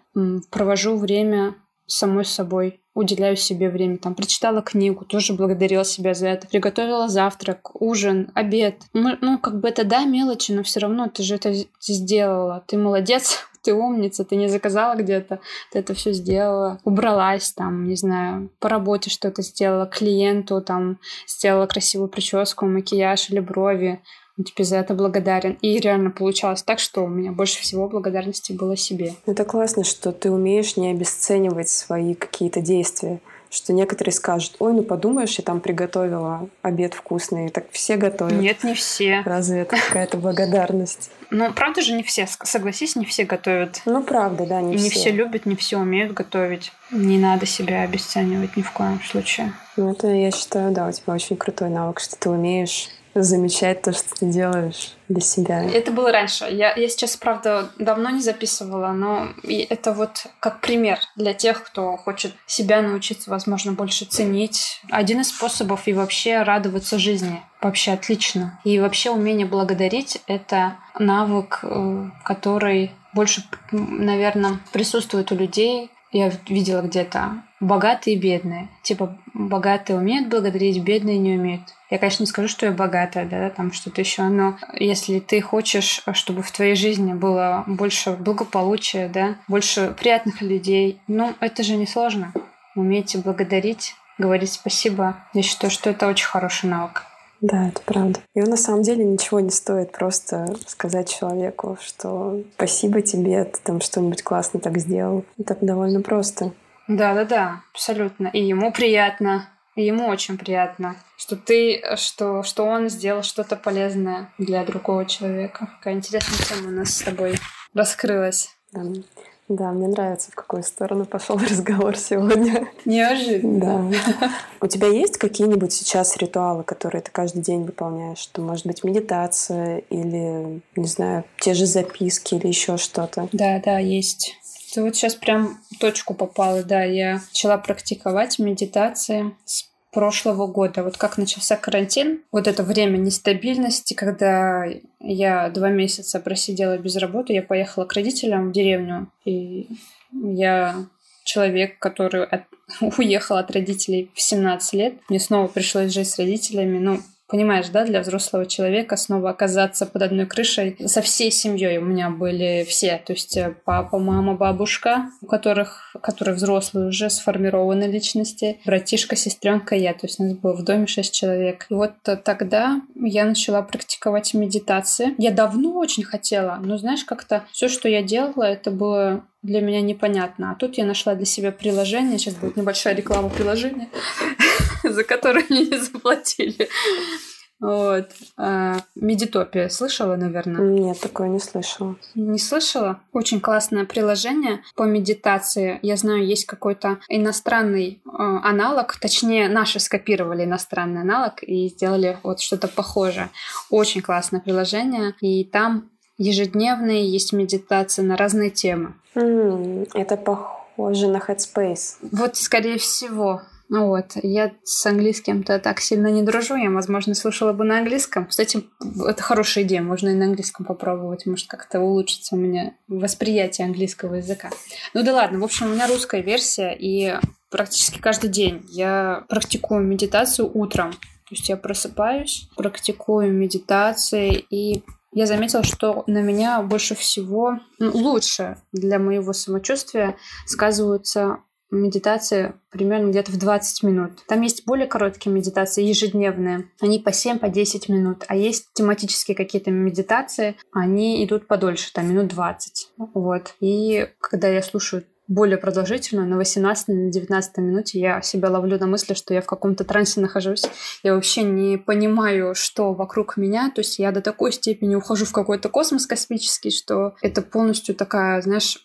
провожу время самой собой, уделяю себе время. Там прочитала книгу, тоже благодарила себя за это. Приготовила завтрак, ужин, обед. Мы, ну, как бы это да, мелочи, но все равно ты же это сделала. Ты молодец, ты умница, ты не заказала где-то, ты это все сделала, убралась там, не знаю, по работе что-то сделала, клиенту там сделала красивую прическу, макияж или брови, он тебе за это благодарен. И реально получалось так, что у меня больше всего благодарности было себе. Это классно, что ты умеешь не обесценивать свои какие-то действия что некоторые скажут, ой, ну подумаешь, я там приготовила обед вкусный, так все готовят. Нет, не все. Разве это какая-то благодарность? Ну, правда же не все, согласись, не все готовят. Ну, правда, да, не, не все. все любят, не все умеют готовить. Не надо себя обесценивать ни в коем случае. Ну, это, я считаю, да, у тебя очень крутой навык, что ты умеешь замечать то, что ты делаешь для себя. Это было раньше. Я, я сейчас, правда, давно не записывала, но это вот как пример для тех, кто хочет себя научиться, возможно, больше ценить. Один из способов и вообще радоваться жизни. Вообще отлично. И вообще умение благодарить — это навык, э, который больше, наверное, присутствует у людей, я видела где-то богатые и бедные. Типа богатые умеют благодарить, бедные не умеют. Я, конечно, не скажу, что я богатая, да, там что-то еще, но если ты хочешь, чтобы в твоей жизни было больше благополучия, да, больше приятных людей, ну, это же не сложно. Умейте благодарить, говорить спасибо. Я считаю, что это очень хороший навык. Да, это правда. И на самом деле ничего не стоит просто сказать человеку, что спасибо тебе, ты там что-нибудь классно так сделал. Это довольно просто. Да, да, да, абсолютно. И ему приятно, и ему очень приятно, что ты, что, что он сделал что-то полезное для другого человека. Какая интересная тема у нас с тобой раскрылась. Да. Да, мне нравится, в какую сторону пошел разговор сегодня. Неожиданно. Да. У тебя есть какие-нибудь сейчас ритуалы, которые ты каждый день выполняешь? Что может быть медитация или, не знаю, те же записки или еще что-то? Да, да, есть. Ты вот сейчас прям точку попала, да. Я начала практиковать медитации с прошлого года. Вот как начался карантин, вот это время нестабильности, когда я два месяца просидела без работы, я поехала к родителям в деревню, и я человек, который от... уехал от родителей в 17 лет. Мне снова пришлось жить с родителями. Ну, Понимаешь, да, для взрослого человека снова оказаться под одной крышей со всей семьей. У меня были все, то есть э, папа, мама, бабушка, у которых, которые взрослые уже сформированы личности, братишка, сестренка, я. То есть у нас было в доме шесть человек. И вот тогда я начала практиковать медитации. Я давно очень хотела, но знаешь, как-то все, что я делала, это было для меня непонятно. А тут я нашла для себя приложение. Сейчас будет небольшая реклама приложения, за которое мне не заплатили. Вот. А, Медитопия. Слышала, наверное? Нет, такое не слышала. Не слышала? Очень классное приложение по медитации. Я знаю, есть какой-то иностранный э, аналог. Точнее, наши скопировали иностранный аналог и сделали вот что-то похожее. Очень классное приложение. И там ежедневные есть медитации на разные темы. Mm, это похоже на Headspace. Вот, скорее всего. Ну вот, я с английским-то так сильно не дружу, я, возможно, слушала бы на английском. Кстати, это хорошая идея, можно и на английском попробовать, может, как-то улучшится у меня восприятие английского языка. Ну да ладно, в общем, у меня русская версия, и практически каждый день я практикую медитацию утром. То есть я просыпаюсь, практикую медитации, и я заметила, что на меня больше всего ну, лучше для моего самочувствия сказываются медитации примерно где-то в 20 минут. Там есть более короткие медитации, ежедневные. Они по 7, по 10 минут. А есть тематические какие-то медитации, они идут подольше, там минут 20. Вот. И когда я слушаю более продолжительную, на 18 на 19 минуте я себя ловлю на мысли, что я в каком-то трансе нахожусь. Я вообще не понимаю, что вокруг меня. То есть я до такой степени ухожу в какой-то космос космический, что это полностью такая, знаешь,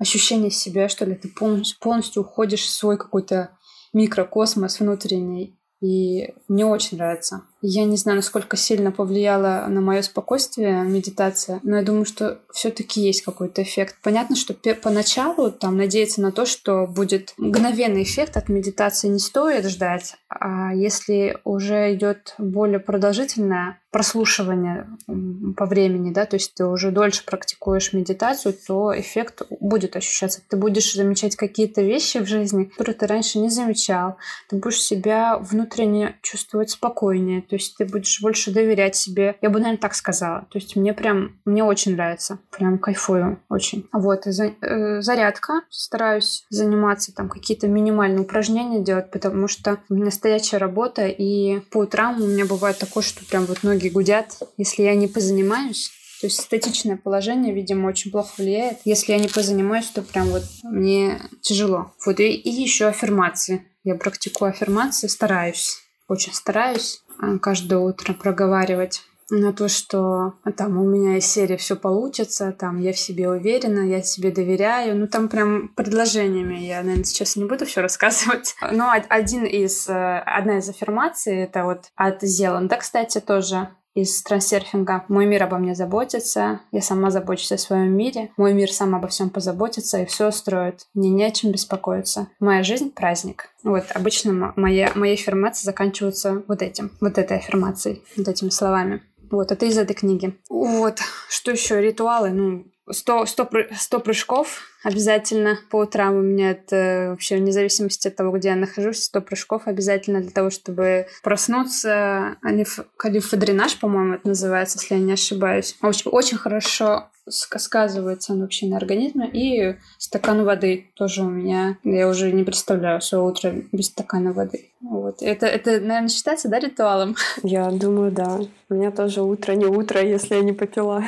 ощущение себя, что ли. Ты полностью, полностью уходишь в свой какой-то микрокосмос внутренний. И мне очень нравится. Я не знаю, насколько сильно повлияла на мое спокойствие медитация, но я думаю, что все-таки есть какой-то эффект. Понятно, что поначалу там надеяться на то, что будет мгновенный эффект от медитации не стоит ждать, а если уже идет более продолжительное прослушивание по времени, да, то есть ты уже дольше практикуешь медитацию, то эффект будет ощущаться. Ты будешь замечать какие-то вещи в жизни, которые ты раньше не замечал. Ты будешь себя внутренне чувствовать спокойнее, то есть ты будешь больше доверять себе. Я бы, наверное, так сказала. То есть мне прям, мне очень нравится. Прям кайфую очень. Вот, и за, э, зарядка. Стараюсь заниматься там какие-то минимальные упражнения делать, потому что у меня стоячая работа, и по утрам у меня бывает такое, что прям вот ноги гудят. Если я не позанимаюсь, то есть статичное положение, видимо, очень плохо влияет. Если я не позанимаюсь, то прям вот мне тяжело. Вот и, и еще аффирмации. Я практикую аффирмации, стараюсь, очень стараюсь каждое утро проговаривать на то, что а, там у меня из серии все получится, там я в себе уверена, я себе доверяю. Ну там прям предложениями я, наверное, сейчас не буду все рассказывать. Но один из, э, одна из аффирмаций это вот от Зеланда, кстати, тоже из трансерфинга. Мой мир обо мне заботится, я сама забочусь о своем мире, мой мир сам обо всем позаботится и все устроит. Мне не о чем беспокоиться. Моя жизнь — праздник. Вот, обычно моя, мои аффирмации заканчиваются вот этим, вот этой аффирмацией, вот этими словами. Вот, это из этой книги. Вот, что еще? Ритуалы, ну, 100, 100, 100 прыжков обязательно по утрам у меня это вообще вне зависимости от того, где я нахожусь, 100 прыжков обязательно для того, чтобы проснуться. Алиф, калифодренаж, по-моему, это называется, если я не ошибаюсь. Очень, очень хорошо сказывается он вообще на организме. И стакан воды тоже у меня. Я уже не представляю свое утро без стакана воды. Вот. Это, это, наверное, считается, да, ритуалом? Я думаю, да. У меня тоже утро не утро, если я не попила.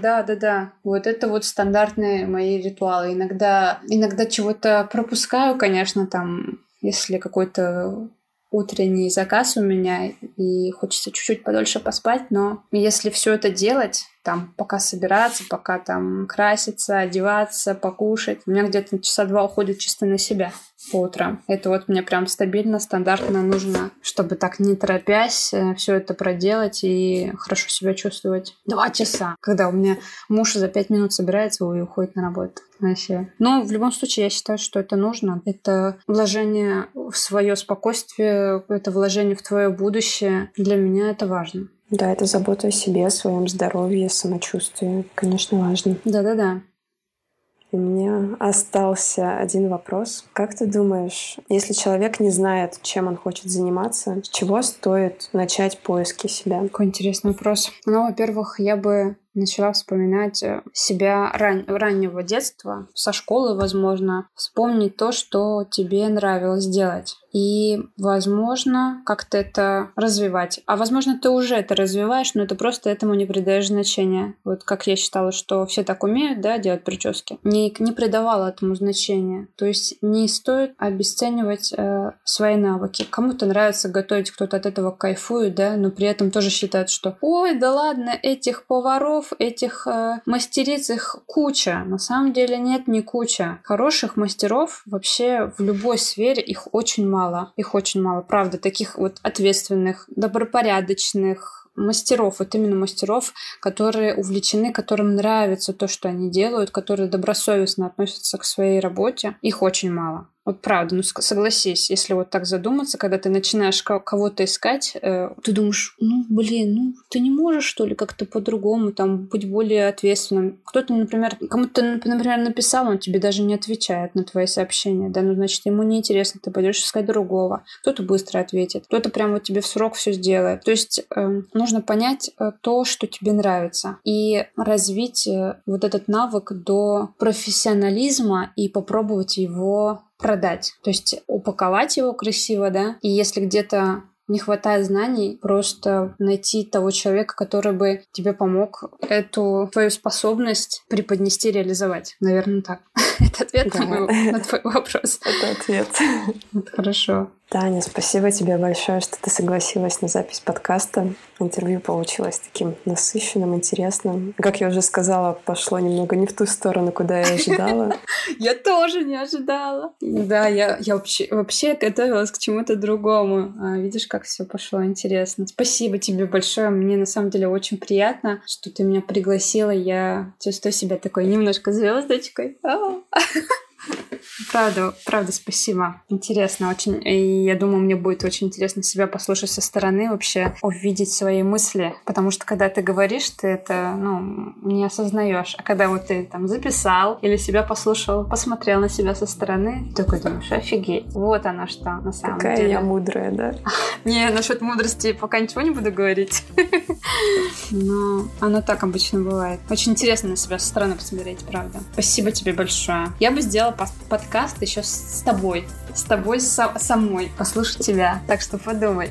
Да, да, да. Вот это вот стандартные мои ритуалы. Иногда, иногда чего-то пропускаю, конечно, там, если какой-то утренний заказ у меня и хочется чуть-чуть подольше поспать, но если все это делать, там, пока собираться, пока там краситься, одеваться, покушать, у меня где-то часа два уходит чисто на себя по утрам. Это вот мне прям стабильно, стандартно нужно, чтобы так не торопясь э, все это проделать и хорошо себя чувствовать. Два часа, когда у меня муж за пять минут собирается и уходит на работу. Вообще. Но в любом случае я считаю, что это нужно. Это вложение в свое спокойствие, это вложение в твое будущее. Для меня это важно. Да, это забота о себе, о своем здоровье, самочувствии. Конечно, важно. Да-да-да. У меня остался один вопрос. Как ты думаешь, если человек не знает, чем он хочет заниматься, с чего стоит начать поиски себя? Какой интересный вопрос. Ну, во-первых, я бы начала вспоминать э, себя ран... раннего детства, со школы, возможно, вспомнить то, что тебе нравилось делать. И, возможно, как-то это развивать. А, возможно, ты уже это развиваешь, но ты просто этому не придаешь значения. Вот как я считала, что все так умеют, да, делать прически. Не, не придавала этому значения. То есть не стоит обесценивать э, свои навыки. Кому-то нравится готовить, кто-то от этого кайфует, да, но при этом тоже считает, что «Ой, да ладно, этих поваров мастеров, этих э, мастериц, их куча. На самом деле нет, не куча. Хороших мастеров вообще в любой сфере их очень мало. Их очень мало, правда, таких вот ответственных, добропорядочных, мастеров, вот именно мастеров, которые увлечены, которым нравится то, что они делают, которые добросовестно относятся к своей работе, их очень мало. Вот правда, ну согласись, если вот так задуматься, когда ты начинаешь кого-то искать, э, ты думаешь, ну блин, ну ты не можешь что ли как-то по-другому там быть более ответственным. Кто-то, например, кому-то, например, написал, он тебе даже не отвечает на твои сообщения, да, ну значит ему неинтересно, ты пойдешь искать другого. Кто-то быстро ответит, кто-то прям вот тебе в срок все сделает. То есть э, нужно понять э, то, что тебе нравится, и развить э, вот этот навык до профессионализма и попробовать его продать. То есть упаковать его красиво, да, и если где-то не хватает знаний, просто найти того человека, который бы тебе помог эту твою способность преподнести, реализовать. Наверное, так. Это ответ да. на, мой, на твой вопрос. Это ответ. Это хорошо. Таня, спасибо тебе большое, что ты согласилась на запись подкаста. Интервью получилось таким насыщенным, интересным. Как я уже сказала, пошло немного не в ту сторону, куда я ожидала. Я тоже не ожидала. Да, я, вообще, готовилась к чему-то другому. А, видишь, как все пошло интересно. Спасибо тебе большое. Мне на самом деле очень приятно, что ты меня пригласила. Я чувствую себя такой немножко звездочкой. Правда, правда, спасибо. Интересно очень. И я думаю, мне будет очень интересно себя послушать со стороны, вообще увидеть свои мысли. Потому что когда ты говоришь, ты это, ну, не осознаешь. А когда вот ты там записал или себя послушал, посмотрел на себя со стороны, ты такой думаешь, офигеть. Вот оно что на самом Какая деле. я мудрая, да? Не, насчет мудрости пока ничего не буду говорить. Но оно так обычно бывает. Очень интересно на себя со стороны посмотреть, правда. Спасибо тебе большое. Я бы сделала подкаст еще с тобой. С тобой со, самой. Послушать тебя. Так что подумай.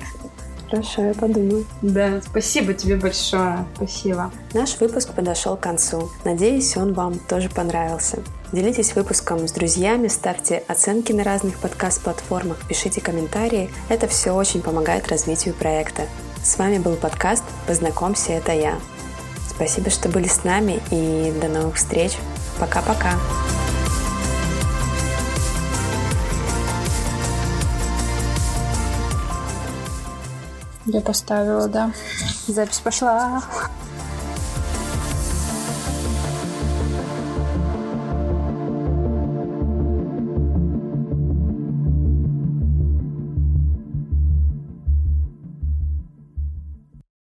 Хорошо, я подумаю. Да, спасибо тебе большое. Спасибо. Наш выпуск подошел к концу. Надеюсь, он вам тоже понравился. Делитесь выпуском с друзьями, ставьте оценки на разных подкаст-платформах, пишите комментарии. Это все очень помогает развитию проекта. С вами был подкаст «Познакомься, это я». Спасибо, что были с нами и до новых встреч. Пока-пока. Я поставила, да. Запись пошла.